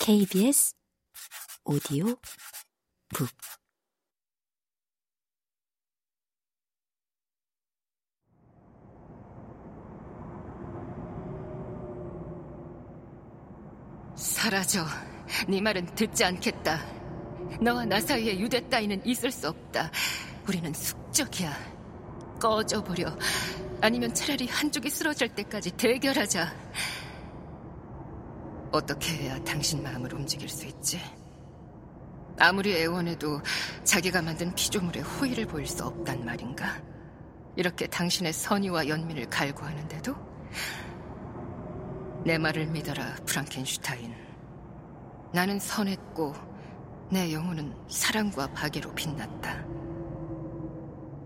KBS 오디오 북 사라져. 네 말은 듣지 않겠다. 너와 나 사이에 유대 따위는 있을 수 없다. 우리는 숙적이야. 꺼져버려. 아니면 차라리 한쪽이 쓰러질 때까지 대결하자. 어떻게 해야 당신 마음을 움직일 수 있지? 아무리 애원해도 자기가 만든 피조물에 호의를 보일 수 없단 말인가? 이렇게 당신의 선의와 연민을 갈구하는데도? 내 말을 믿어라, 프랑켄슈타인. 나는 선했고, 내 영혼은 사랑과 박애로 빛났다.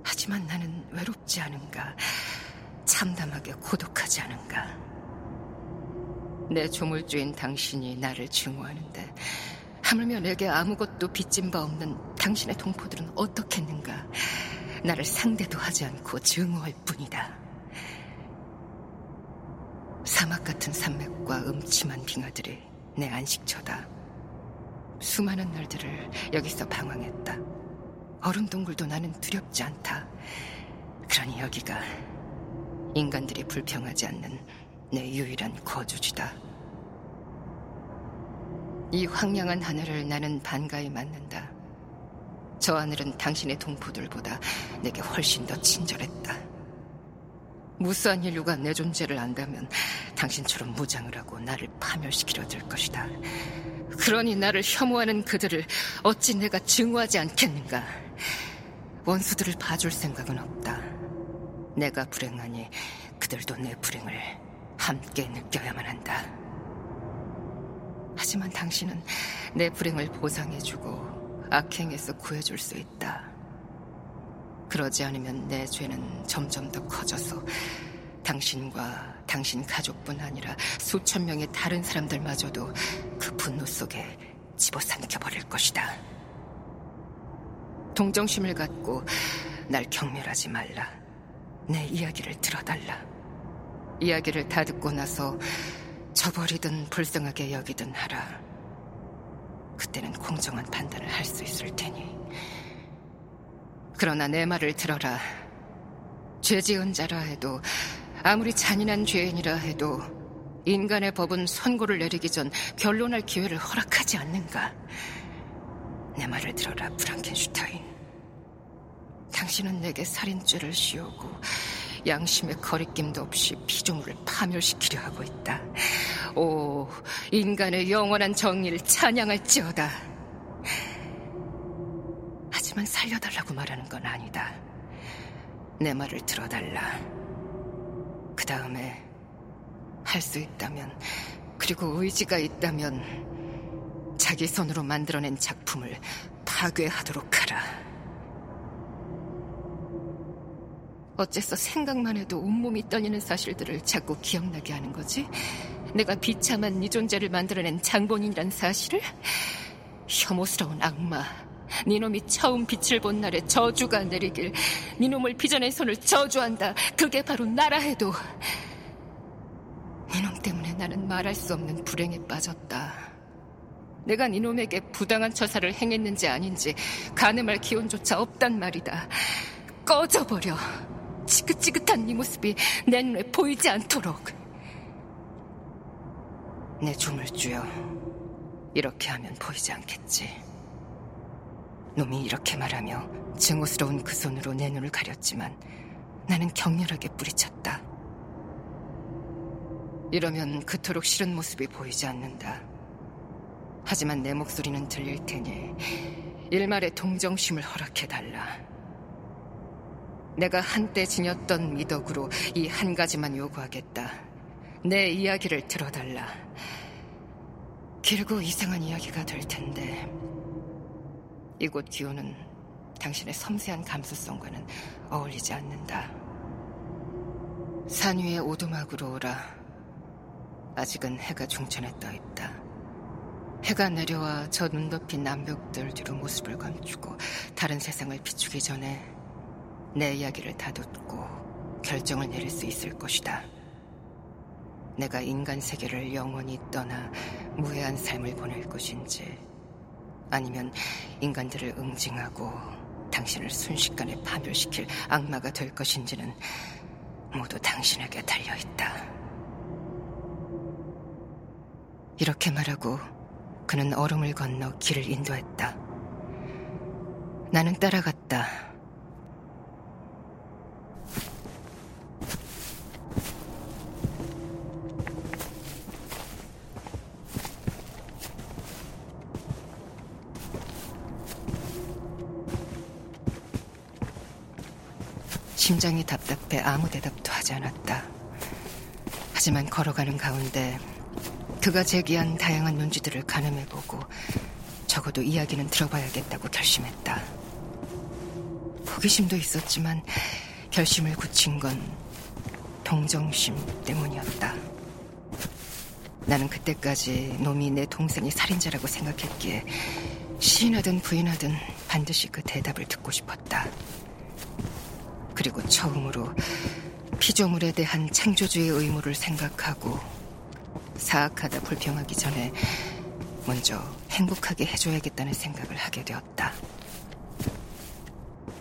하지만 나는 외롭지 않은가? 참담하게 고독하지 않은가? 내 조물주인 당신이 나를 증오하는데 하물며 내게 아무것도 빚진 바 없는 당신의 동포들은 어떻겠는가? 나를 상대도 하지 않고 증오할 뿐이다. 사막 같은 산맥과 음침한 빙하들이 내 안식처다. 수많은 날들을 여기서 방황했다. 얼음 동굴도 나는 두렵지 않다. 그러니 여기가 인간들이 불평하지 않는 내 유일한 거주지다. 이 황량한 하늘을 나는 반가이 맞는다. 저 하늘은 당신의 동포들보다 내게 훨씬 더 친절했다. 무수한 인류가 내 존재를 안다면 당신처럼 무장을 하고 나를 파멸시키려 들 것이다. 그러니 나를 혐오하는 그들을 어찌 내가 증오하지 않겠는가? 원수들을 봐줄 생각은 없다. 내가 불행하니 그들도 내 불행을 함께 느껴야만 한다. 하지만 당신은 내 불행을 보상해주고 악행에서 구해줄 수 있다. 그러지 않으면 내 죄는 점점 더 커져서 당신과 당신 가족뿐 아니라 수천 명의 다른 사람들마저도 그 분노 속에 집어삼켜 버릴 것이다. 동정심을 갖고 날 경멸하지 말라. 내 이야기를 들어달라. 이야기를 다 듣고 나서 저버리든 불쌍하게 여기든 하라. 그때는 공정한 판단을 할 수 있을 테니. 그러나 내 말을 들어라. 죄 지은 자라 해도 아무리 잔인한 죄인이라 해도 인간의 법은 선고를 내리기 전 결론할 기회를 허락하지 않는가? 내 말을 들어라, 프랑켄슈타인. 당신은 내게 살인죄를 씌우고 양심의 거리낌도 없이 피조물을 파멸시키려 하고 있다. 오, 인간의 영원한 정의를 찬양할지어다. 하지만 살려달라고 말하는 건 아니다. 내 말을 들어달라. 그 다음에 할 수 있다면, 그리고 의지가 있다면, 자기 손으로 만들어낸 작품을 파괴하도록 하라. 어째서 생각만 해도 온몸이 떨리는 사실들을 자꾸 기억나게 하는 거지? 내가 비참한 네 존재를 만들어낸 장본인이란 사실을? 혐오스러운 악마. 니놈이 처음 빛을 본 날에 저주가 내리길 니놈을 빚어낸 손을 저주한다. 그게 바로 나라 해도 니놈 때문에 나는 말할 수 없는 불행에 빠졌다. 내가 니놈에게 부당한 처사를 행했는지 아닌지 가늠할 기운조차 없단 말이다. 꺼져버려. 지긋지긋한 네 모습이 내 눈에 보이지 않도록. 내 조물주여, 이렇게 하면 보이지 않겠지. 놈이 이렇게 말하며 증오스러운 그 손으로 내 눈을 가렸지만 나는 격렬하게 뿌리쳤다. 이러면 그토록 싫은 모습이 보이지 않는다. 하지만 내 목소리는 들릴 테니 일말의 동정심을 허락해달라. 내가 한때 지녔던 미덕으로 이 한 가지만 요구하겠다. 내 이야기를 들어달라. 길고 이상한 이야기가 될 텐데 이곳 기온은 당신의 섬세한 감수성과는 어울리지 않는다. 산 위에 오두막으로 오라. 아직은 해가 중천에 떠 있다. 해가 내려와 저 눈 덮인 남벽들 뒤로 모습을 감추고 다른 세상을 비추기 전에 내 이야기를 다 듣고 결정을 내릴 수 있을 것이다. 내가 인간 세계를 영원히 떠나 무해한 삶을 보낼 것인지 아니면 인간들을 응징하고 당신을 순식간에 파멸시킬 악마가 될 것인지는 모두 당신에게 달려있다. 이렇게 말하고 그는 얼음을 건너 길을 인도했다. 나는 따라갔다. 심장이 답답해 아무 대답도 하지 않았다. 하지만 걸어가는 가운데 그가 제기한 다양한 논지들을 가늠해보고 적어도 이야기는 들어봐야겠다고 결심했다. 호기심도 있었지만 결심을 굳힌 건 동정심 때문이었다. 나는 그때까지 놈이 내 동생이 살인자라고 생각했기에 시인하든 부인하든 반드시 그 대답을 듣고 싶었다. 그리고 처음으로 피조물에 대한 창조주의 의무를 생각하고 사악하다 불평하기 전에 먼저 행복하게 해줘야겠다는 생각을 하게 되었다.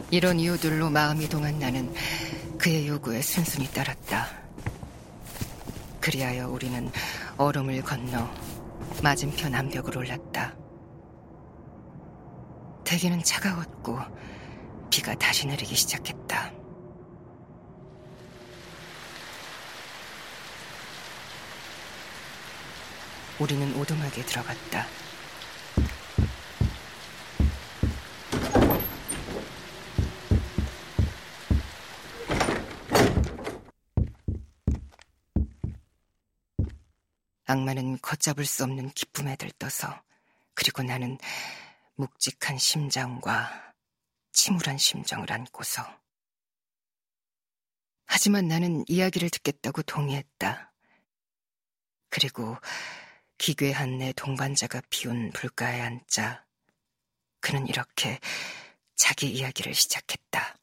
이런 이유들로 마음이 동한 나는 그의 요구에 순순히 따랐다. 그리하여 우리는 얼음을 건너 맞은편 암벽을 올랐다. 대기는 차가웠고 비가 다시 내리기 시작했다. 우리는 오두막에 들어갔다. 악마는 걷잡을 수 없는 기쁨에 들떠서 그리고 나는 묵직한 심장과 침울한 심정을 안고서 하지만 나는 이야기를 듣겠다고 동의했다. 그리고 기괴한 내 동반자가 피운 불가에 앉자 그는 이렇게 자기 이야기를 시작했다.